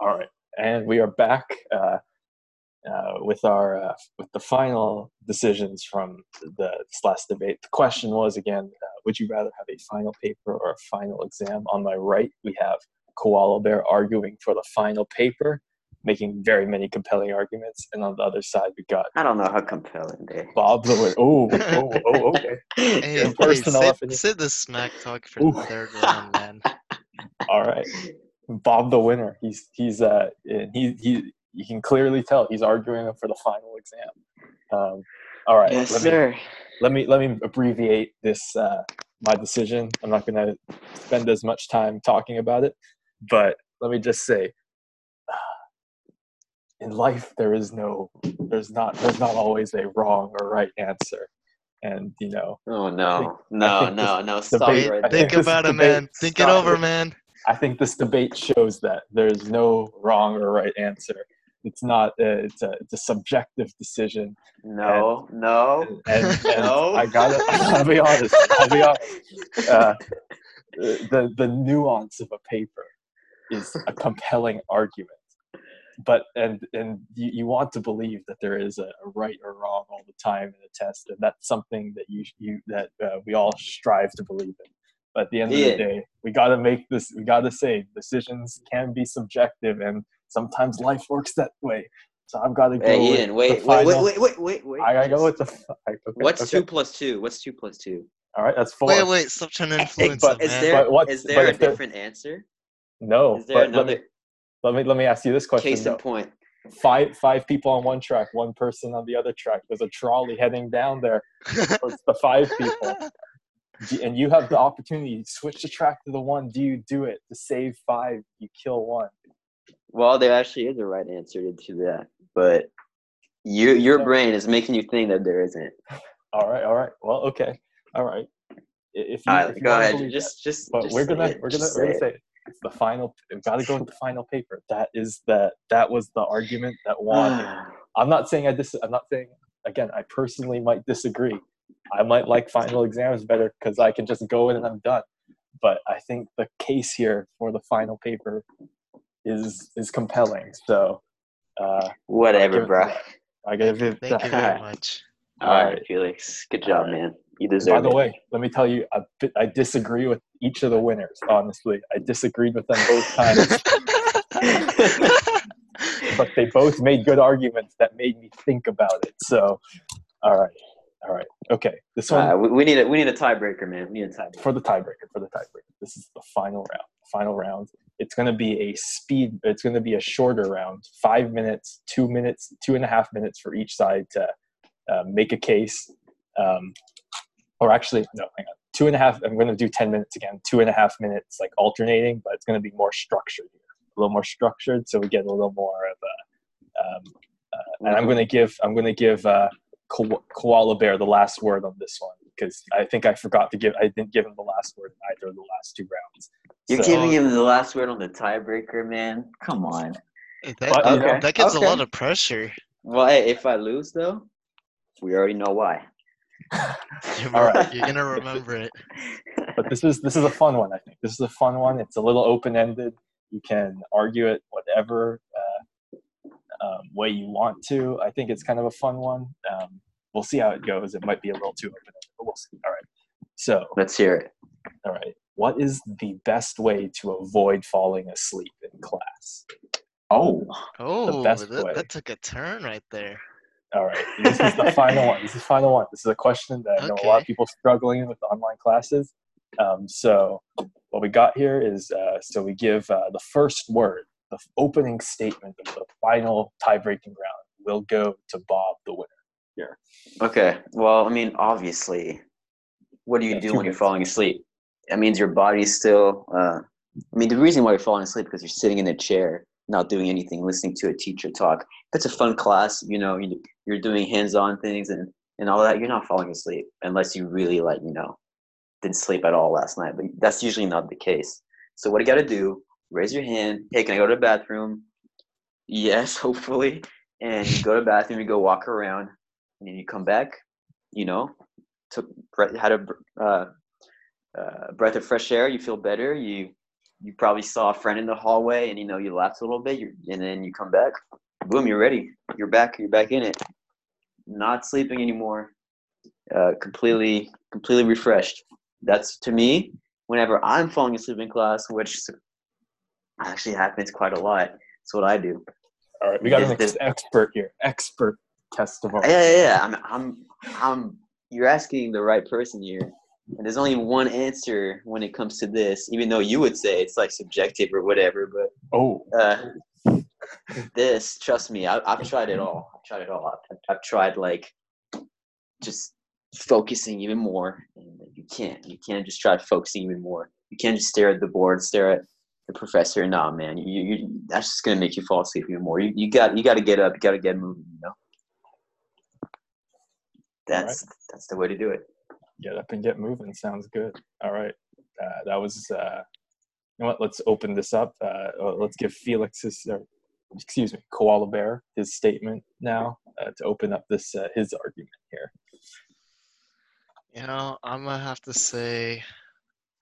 All right, and we are back uh, uh, with our uh, with the final decisions from the this last debate. The question was again: uh, Would you rather have a final paper or a final exam? On my right, we have Koala Bear arguing for the final paper, making very many compelling arguments, and on the other side, we got I don't know how compelling they. Bob the winner. Oh, oh, oh, okay. Hey, hey, Impersonal save, opinion. save the smack talk for Ooh. the third round, man. All right, Bob the winner. He's he's uh he he. You can clearly tell he's arguing for the final exam. Um, all right, Yes, let me sir. let me let me abbreviate this uh, my decision. I'm not going to spend as much time talking about it, but let me just say, in life there is no there's not there's not always a wrong or right answer, and you know Oh no, I no, no, this no! Stop debate- it right Think about it, man. Think it over, it. man. I think this debate shows that there's no wrong or right answer. It's not a, it's a it's a subjective decision, No, no, and, and No. I gotta I'll be honest. I'll be honest. Uh, the the nuance of a paper is a compelling argument but and and you, you want to believe that there is a, a right or wrong all the time in a test and that's something that you you that uh, we all strive to believe in at the end of the day we got to make this we got to say decisions can be subjective and sometimes life works that way so i've got to go Hey, Ian, the wait, wait, final- wait, wait, wait, wait. i gotta go What's- with the okay, What's okay. two plus two? What's two plus two? all right that's four Wait, wait, stop trying to influence but him, Is man. there But what's- is but there a if there- different answer? no Is there but let another me let me let me ask you this question case in though. point? five five people on one track, one person on the other track. There's a trolley heading down there towards the five people, Do- and you have the opportunity to switch the track to the one. Do you do it to save five? You kill one. Well, there actually is a right answer to- that, but your your brain is making you think that there isn't. All right, all right. Well, okay, all right. If you, All if right, you go ahead. Just, just. that. but just we're gonna it, we're gonna just we're gonna say it's the final. We've got to go with the final paper. That is the that was the argument that won. I'm not saying I dis. I'm not saying again. I personally might disagree. I might like final exams better because I can just go in and I'm done. But I think the case here for the final paper is is compelling. So uh, Whatever, give it bro. to. I give it. Thank you very much. All right, Felix. Good job, Alright. man. You deserve By the it. way, let me tell you, I, I disagree with each of the winners. Honestly, I disagreed with them both times, but they both made good arguments that made me think about it. So, all right, all right, okay. This one Uh, we, we need a we need a tiebreaker, man. We need a tiebreaker. for the tiebreaker. For the tiebreaker, this is the final round. Final round. It's going to be a speed. It's going to be a shorter round. Five minutes, two minutes, two and a half minutes for each side to uh, make a case. Um, or actually, no, hang on. Two and a half. I'm going to do ten minutes again. Two and a half minutes, like alternating, but it's going to be more structured here. A little more structured, so we get a little more of a. Um, uh, and I'm going to give. I'm going to give uh, Ko- Koala Bear the last word on this one because I think I forgot to give. I didn't give him the last word in either of the last two rounds. You're So- giving him the last word on the tiebreaker, man. Come on. Hey, But, that, you that gives okay. a lot of pressure. Well, hey, if I lose though, we already know why. You're, All right. you're gonna remember it. but this is this is a fun one. I think this is a fun one. It's a little open ended. You can argue it whatever um, way you want to. I think it's kind of a fun one. Um, we'll see how it goes. It might be a little too open but we'll see. All right. So, Let's hear it. all right. What is the best way to avoid falling asleep in class? Oh, Oh, best that, way. that took a turn right there. All right. This is the final one. This is the final one. This is a question that I know a lot of Okay. people struggling with online classes. Um, so what we got here is uh, so we give uh, the first word, the opening statement of the final tie-breaking round will go to Bob, the winner. Yeah. Okay. Well, I mean, obviously, what do you Yeah, do when you're falling asleep? That means your body's still. Uh, I mean, the reason why you're falling asleep because you're sitting in a chair, not doing anything, listening to a teacher talk. If it's a fun class, you know, you- you're doing hands-on things and and all that. You're not falling asleep unless you really like, you know, didn't sleep at all last night. But that's usually not the case. So what you got to do? Raise your hand. Hey, can I go to the bathroom? Yes, hopefully. And you go to the bathroom. You go walk around, and then you come back. You know, took had a uh, uh, breath of fresh air. You feel better. You you probably saw a friend in the hallway, and you know you laughed a little bit, and then you come back, boom, you're ready. You're back. You're back in it. Not sleeping anymore. Uh, completely, completely refreshed. That's to me. Whenever I'm falling asleep in class, which actually happens quite a lot, that's what I do. All right, we got an ex- expert here. Expert testifier. Yeah, yeah, yeah. I'm, I'm, I'm. You're asking the right person here, and there's only one answer when it comes to this. Even though you would say it's like subjective or whatever, but Oh, uh, this, trust me, I, I've tried it all. I've tried it all. I've, I've tried like just focusing even more, and you can't. You can't just try focusing even more. You can't just stare at the board, stare at the professor. Nah, man, you, you that's just gonna make you fall asleep even more. You, you got you got to get up. You got to get moving. You know. That's that's the way to do it. get up and get moving. Sounds good. All right, uh, that was. Uh, you know what? Let's open this up. Uh, uh, let's give Felix's, uh, excuse me, Koala Bear his statement now uh, to open up this uh, his argument here. You know, I'm gonna have to say,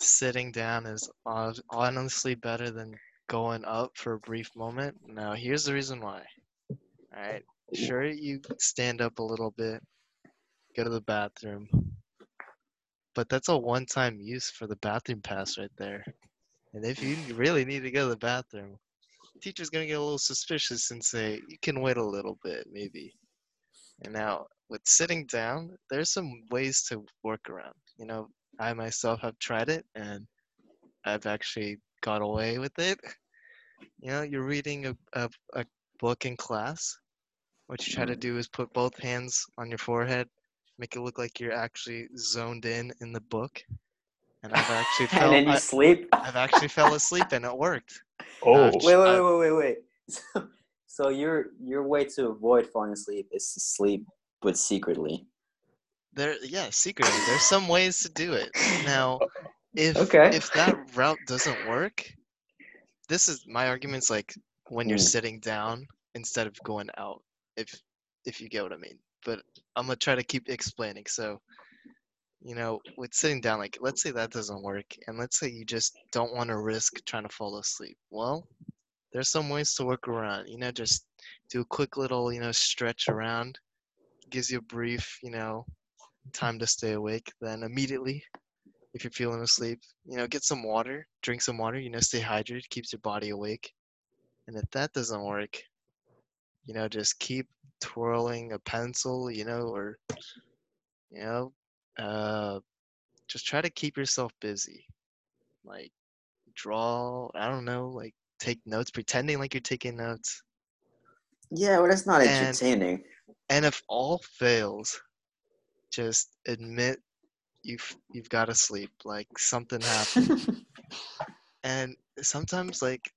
sitting down is honestly better than going up for a brief moment. Now, here's the reason why. All right, sure, you stand up a little bit, go to the bathroom, but that's a one-time use for the bathroom pass right there. And if you really need to go to the bathroom, teacher's gonna get a little suspicious and say, "You can wait a little bit, maybe." And now, with sitting down, there's some ways to work around. You know, I myself have tried it and I've actually got away with it. You know, you're reading a, a, a book in class. What you try to mm-hmm. do is put both hands on your forehead, make it look like you're actually zoned in in the book. And I've actually fell, and then you I, sleep. I've actually fell asleep and it worked. Oh. Wait, wait, wait, wait, wait, wait. So, so your your way to avoid falling asleep is to sleep, but secretly. There, yeah, secretly, there's some ways to do it. Now, if Okay. if that route doesn't work, this is my argument's like when you're Mm. sitting down instead of going out. If if you get what I mean. But I'm gonna try to keep explaining. So, you know, with sitting down, like let's say that doesn't work, and let's say you just don't want to risk trying to fall asleep. Well, there's some ways to work around. You know, just do a quick little, you know, stretch around. Gives you a brief, you know, time to stay awake. Then immediately, if you're feeling asleep, you know, get some water, drink some water, you know, stay hydrated, keeps your body awake. And if that doesn't work, you know, just keep twirling a pencil, you know, or, you know, uh, just try to keep yourself busy. Like, draw, I don't know, like, take notes, pretending like you're taking notes. Yeah, well, that's not And- entertaining. And if all fails, just admit you've you've got to sleep. Like something happened. and sometimes like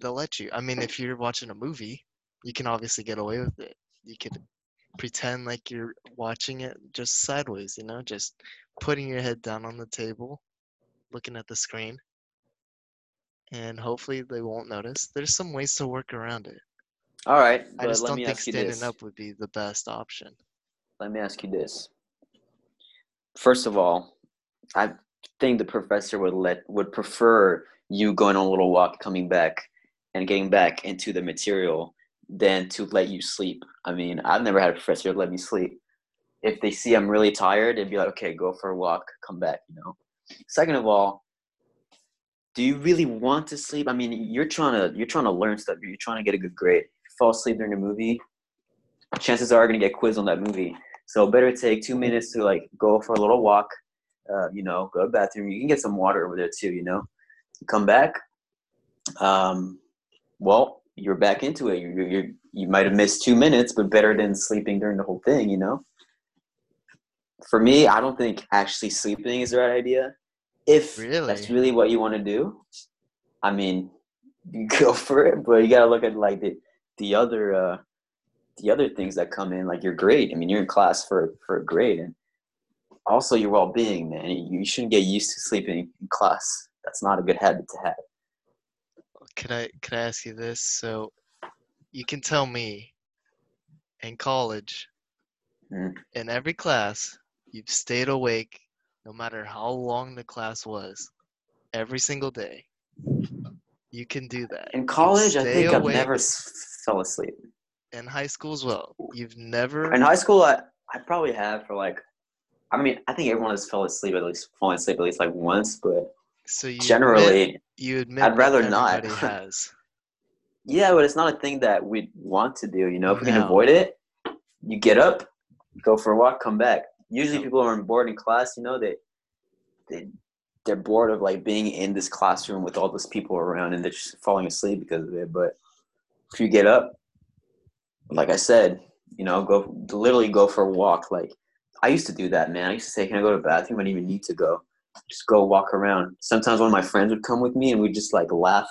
they'll let you. I mean, if you're watching a movie, you can obviously get away with it. You could pretend like you're watching it just sideways, you know, just putting your head down on the table, looking at the screen. And hopefully they won't notice. There's some ways to work around it. All right, I just let don't me think standing this. up would be the best option. Let me ask you this. First of all, I think the professor would let would prefer you going on a little walk, coming back, and getting back into the material than to let you sleep. I mean, I've never had a professor let me sleep. If they see I'm really tired, they'd be like, "Okay, go for a walk, come back." You know. Second of all, do you really want to sleep? I mean, you're trying to you're trying to learn stuff. You're trying to get a good grade. Fall asleep during a movie, chances are you're gonna get quizzed on that movie. So better take two minutes to like go for a little walk. Uh, you know, go to the bathroom. You can get some water over there too. You know, come back. Um, well, you're back into it. You you you might have missed two minutes, but better than sleeping during the whole thing. You know. For me, I don't think actually sleeping is the right idea. If really? that's Really? really what you want to do, I mean, go for it. But you gotta look at like the the other uh, the other things that come in, like your grade. I mean, you're in class for for a grade, and also your well being, man. You shouldn't get used to sleeping in class. That's not a good habit to have. Could I could I ask you this? So you can tell me in college, Mm. in every class, you've stayed awake no matter how long the class was, every single day. you can do that. In college, I think I've never fell asleep. In high school as well. You've never. In high school, I, I probably have for like, I mean, I think everyone has fell asleep at least, fallen asleep at least like once, but so you admit, generally, you admit I'd rather not. has. yeah, but it's not a thing that we want to do. You know, if we can avoid it, you get up, go for a walk, come back. Usually, Yep. people are bored in class. You know, they they they're bored of like being in this classroom with all those people around, and they're just falling asleep because of it. But if you get up, like I said, you know, go literally go for a walk. Like I used to do that, man. I used to say, "Can I go to the bathroom?" I didn't even need to go. Just go walk around. Sometimes one of my friends would come with me, and we'd just like laugh,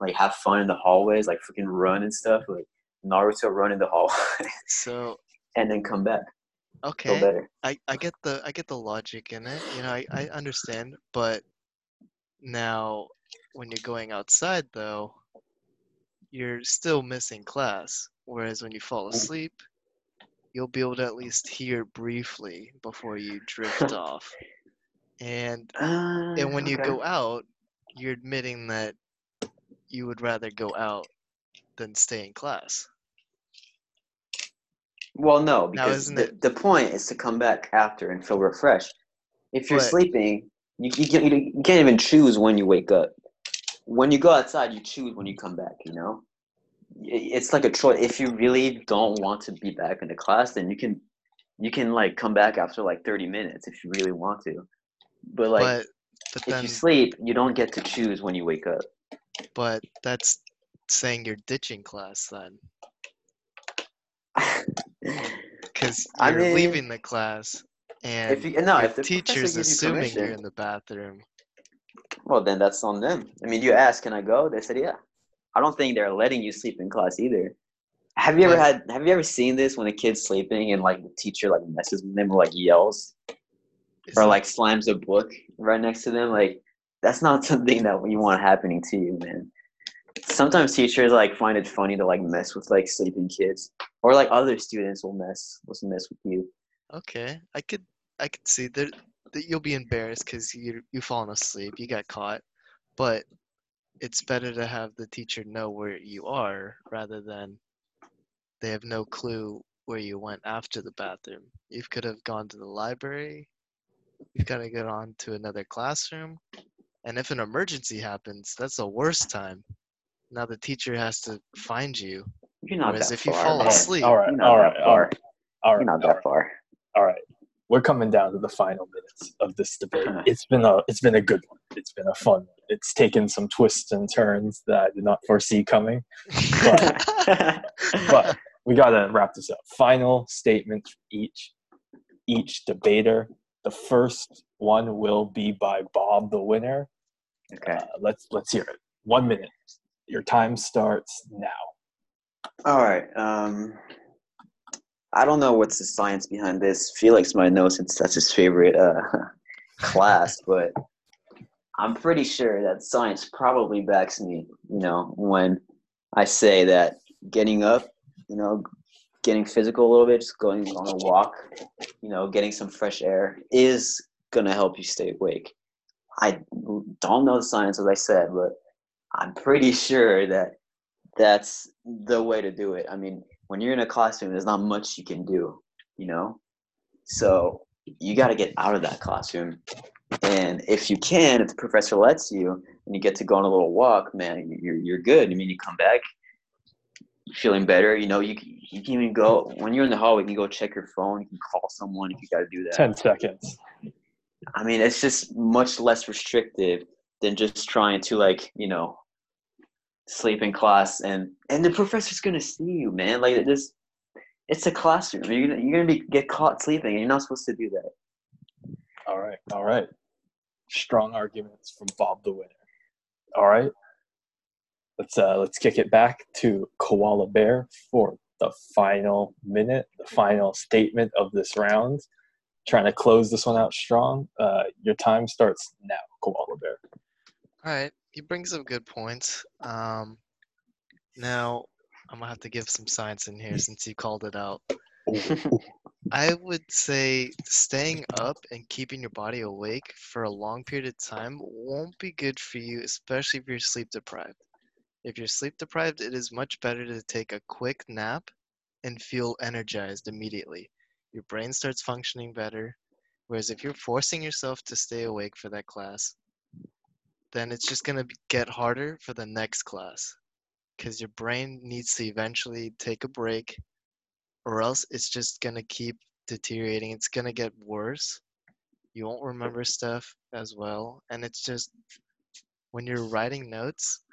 like have fun in the hallways, like freaking run and stuff, like Naruto run in the hallway, So and then come back. Okay. I, I get the I get the logic in it. You know, I, I understand, but now when you're going outside though, you're still missing class. Whereas when you fall asleep, you'll be able to at least hear briefly before you drift off. And Uh, and when you okay. go out, you're admitting that you would rather go out than stay in class. Well, no, Now, because isn't the, it- the point is to come back after and feel refreshed. If you're But- sleeping, you, you, can't, you can't even choose when you wake up. When you go outside, you choose when you come back, you know? I- It's like a choice. If you really don't want to be back in the class, then you can you can like come back after like 30 minutes if you really want to. But like but but if then you sleep, you don't get to choose when you wake up. but that's saying you're ditching class then. because I you're mean, leaving the class and if you no, if the teacher's gives you assuming you're in the bathroom. Well, then that's on them. I mean, you asked, "Can I go?" They said, "Yeah." I don't think they're letting you sleep in class either. Have you ever had? Have you ever seen this when a kid's sleeping and like the teacher like messes with them or like yells or like slams a book right next to them? Like that's not something that you want happening to you, man. Sometimes teachers like find it funny to like mess with like sleeping kids or like other students will mess will mess with you. okay, I could I could see that that you'll be embarrassed because you you've fallen asleep, you got caught, but it's better to have the teacher know where you are rather than they have no clue where you went after the bathroom. You could have gone to the library. You've got to get on to another classroom. And if an emergency happens, that's the worst time. Now the teacher has to find you. You're not Whereas that if you far. fall man. asleep- all right, You're not all that right, all far. right, all You're right, not all that right, far. all right. We're coming down to the final minutes of this debate. It's been a it's been a good one. It's been a fun. one. It's taken some twists and turns that I did not foresee coming. But we gotta wrap this up. Final statements from each each debater. The first one will be by Bob, the winner. okay. Uh, let's let's hear it. One minute. Your time starts now. All right. Um, I don't know what's the science behind this. Felix might know since that's his favorite uh, class, but I'm pretty sure that science probably backs me. You know, when I say that getting up, you know, getting physical a little bit, just going on a walk, you know, getting some fresh air is gonna help you stay awake. I don't know the science, as I said, but I'm pretty sure that that's the way to do it. I mean, when you're in a classroom, there's not much you can do, you know? So you got to get out of that classroom. And if you can, if the professor lets you and you get to go on a little walk, man, you're, you're good. I mean, you come back feeling better. You know, you, can- you can even go, when you're in the hallway, you can go check your phone. You can call someone if you got to do that. Ten seconds. I mean, it's just much less restrictive than just trying to like, you know, sleep in class and and the professor's gonna see you, man. Like this, it's a classroom. You're gonna you're gonna be get caught sleeping, and you're not supposed to do that. All right, all right. Strong arguments from Bob the winner. All right. Let's uh let's kick it back to Koala Bear for the final minute, the final statement of this round. Trying to close this one out strong. Uh, your time starts now, Koala Bear. All right, he brings up good points. Um, now I'm gonna have to give some science in here since you called it out. I would say staying up and keeping your body awake for a long period of time won't be good for you, especially if you're sleep deprived. If you're sleep deprived, it is much better to take a quick nap and feel energized immediately. Your brain starts functioning better. Whereas if you're forcing yourself to stay awake for that class, then it's just going to get harder for the next class because your brain needs to eventually take a break or else it's just going to keep deteriorating. It's going to get worse. You won't remember stuff as well. And it's just when you're writing notes,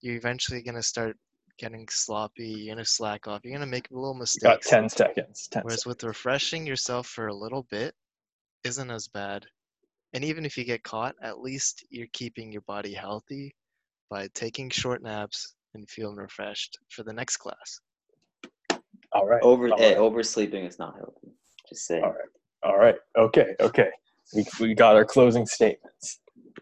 you're eventually going to start getting sloppy. You're going to slack off. You're going to make little Got mistakes. 10 seconds. 10 Whereas with refreshing yourself for a little bit isn't as bad. And even if you get caught, at least you're keeping your body healthy by taking short naps and feeling refreshed for the next class. All right. Over all eh, oversleeping is not healthy. Just saying. All right. All right. Okay. Okay. We, we got our closing statements.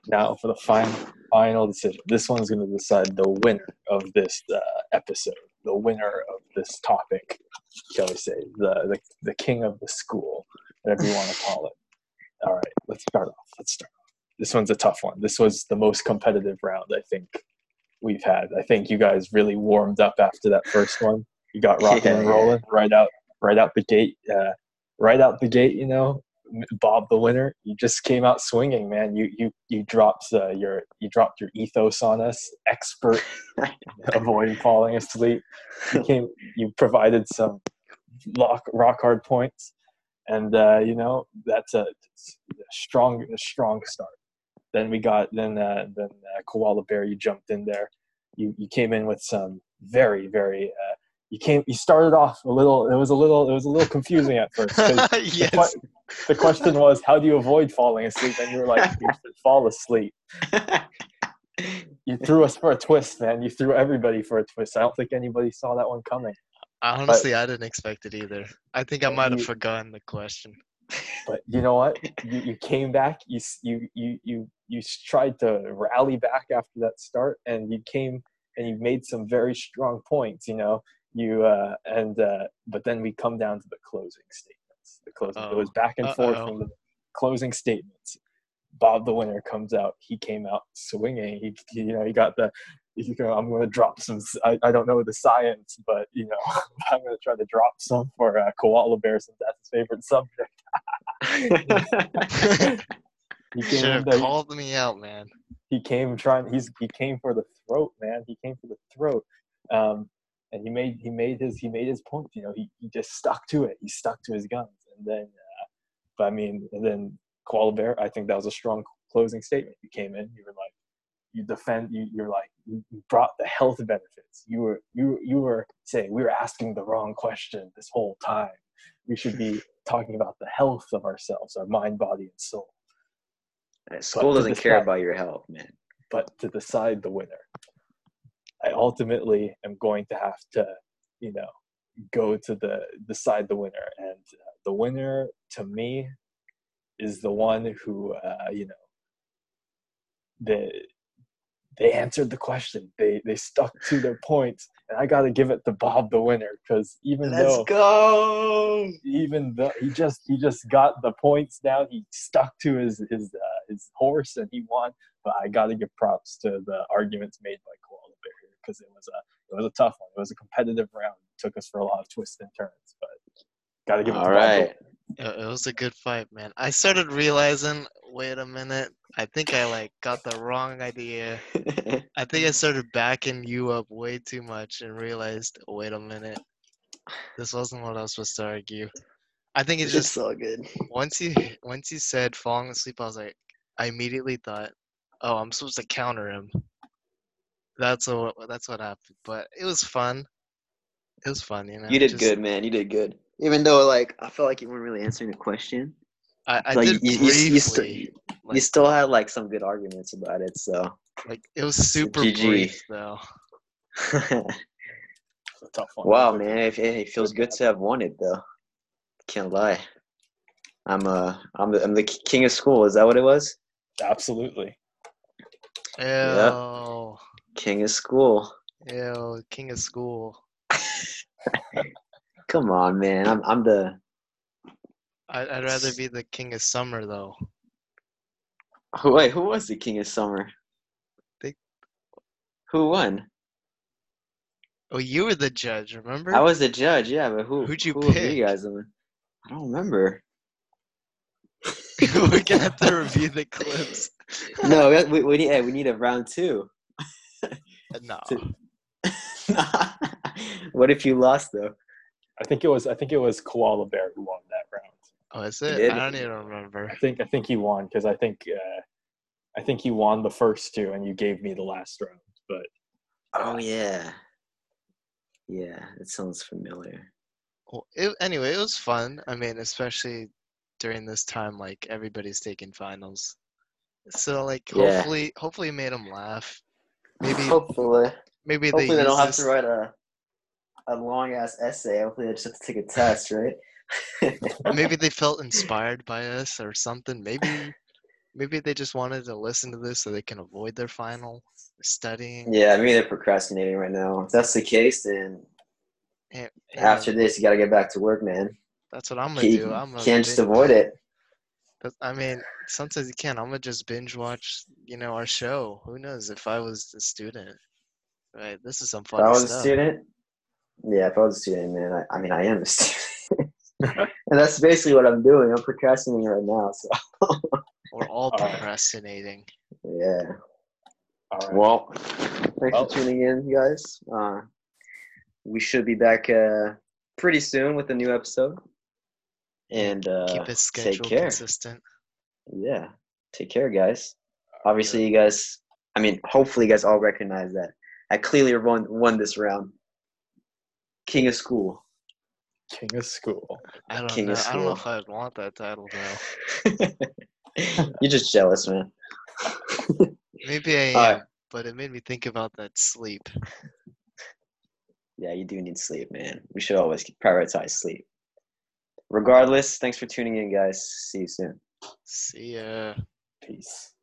Now for the final final decision. This one's going to decide the winner of this uh, episode, the winner of this topic, shall we say, the, the the king of the school, whatever you want to call it. All right. Let's start off. Let's start off. This one's a tough one. This was the most competitive round I think we've had. I think you guys really warmed up after that first one. You got rocking Yeah, and yeah. rolling right out right out the gate. Uh, right out the gate, you know, Bob the winner. You just came out swinging, man. You you you dropped uh, your you dropped your ethos on us, expert avoiding falling asleep. You came, you provided some lock rock hard points, and uh, you know that's a, strong a strong start. Then we got then uh, then uh, koala bear. You jumped in there. You you came in with some very very. Uh, you came. You started off a little. It was a little. It was a little confusing at first. the, yes. que- the question was, how do you avoid falling asleep? And you were like, you should fall asleep. You threw us for a twist, man. You threw everybody for a twist. I don't think anybody saw that one coming. Honestly, I didn't expect it either. I think I might have forgotten the question. But you know what? You, you came back. You you you you you tried to rally back after that start, and you came and you made some very strong points. You know, you uh, and uh, but then we come down to the closing statements. The closing it was back and forth Uh-oh. from the closing statements. Bob the winner comes out. He came out swinging. He you know he got the. You know, I'm going to drop some. I, I don't know the science, but you know I'm going to try to drop some for uh, koala bear since that's his favorite subject. he came Should have called me out, man. he came trying he's he came for the throat man he came for the throat um and he made he made his he made his point you know he, he just stuck to it he stuck to his guns and then uh, but i mean and then koala bear i think that was a strong closing statement you came in you were like you defend you you're like you you brought the health benefits. You were you were- you were saying we were asking the wrong question this whole time. We should be talking about the health of ourselves our mind body and soul. School to doesn't care decide- about your health, man. but to decide the winner, I ultimately am going to have to, you know, go to the decide the winner, and uh, the winner to me is the one who, uh, you know, the they answered the question. They they stuck to their points, and I got to give it to Bob the winner because even though go. even though he just he just got the points down, he stuck to his his uh, his horse and he won. But I got to give props to the arguments made by Koala Bear here because it was a it was a tough one. It was a competitive round. It took us for a lot of twists and turns, but got to give it All to Bob the right. It, it was a good fight, man. I started realizing, wait a minute, I think I like got the wrong idea. I think I started backing you up way too much and realized, wait a minute, this wasn't what I was supposed to argue. I think it's it's just so good. once you once you said falling asleep, I was like, I immediately thought, oh, I'm supposed to counter him. That's what that's what happened. But it was fun. It was fun, you know. You did just- good, man. You did good. Even though, like, I felt like you weren't really answering the question. I, I like, did you, you, you, st- briefly. you still had like some good arguments about it. So, Like it was super GG. brief though. Tough one. wow, It was a- man, it, it feels good to have won it though. Can't lie. I'm uh, I'm the, I'm the king of school. Is that what it was? Absolutely. Ew. King of school. Ew. King of school. Come on, man. I'm I'm the I, I'd rather be the king of summer though. Who- Wait, who was the king of summer? They- Who won? Oh, you were the judge, remember? I was the judge, yeah, but who? Who'd you who pick? you guys? won? I don't remember. We're gonna have to review the clips. no, we, we, we need we need a round two. Uh, no. what if you lost though? I think it was I think it was Koala Bear who won that round. Oh, is it? I don't even remember. I think I think he won because I think uh, I think he won the first two and you gave me the last round. But Oh yeah, yeah, it sounds familiar. Well, it, anyway, it was fun. I mean, especially during this time, like everybody's taking finals. So like, Yeah. hopefully, hopefully, it made them laugh. Maybe, hopefully, maybe hopefully they, they don't use have this- to write a a long ass essay. Hopefully, they just have to take a test, right? maybe they felt inspired by us or something. Maybe, maybe they just wanted to listen to this so they can avoid their final studying. yeah, maybe they're procrastinating right now. If that's the case, then And- after this, you got to get back to work, man. that's what I'm gonna You do. I'm gonna can't just avoid it. But, I mean, sometimes you can't. I'm gonna just binge watch, you know, our show. Who knows if I was a student? Right, this is some If funny I was stuff. a student, yeah, if I was a student, man, I, I mean, I am a student. and that's basically what I'm doing. I'm procrastinating right now. So, We're all Alright. procrastinating. yeah. all right. Well, thanks Well- for tuning in, guys. Uh, we should be back uh, pretty soon with a new episode. And uh, Keep his take care. consistent. Yeah, take care, guys. Obviously, you guys. I mean, hopefully, you guys all recognize that I clearly won won this round. King of school. King of school. I don't King know. of I don't know if. I'd want that title though. You're just jealous, man. Maybe I am, Alright. but it made me think about that sleep. Yeah, you do need sleep, man. We should always prioritize sleep. Regardless, thanks for tuning in, guys. See you soon. See ya. Peace.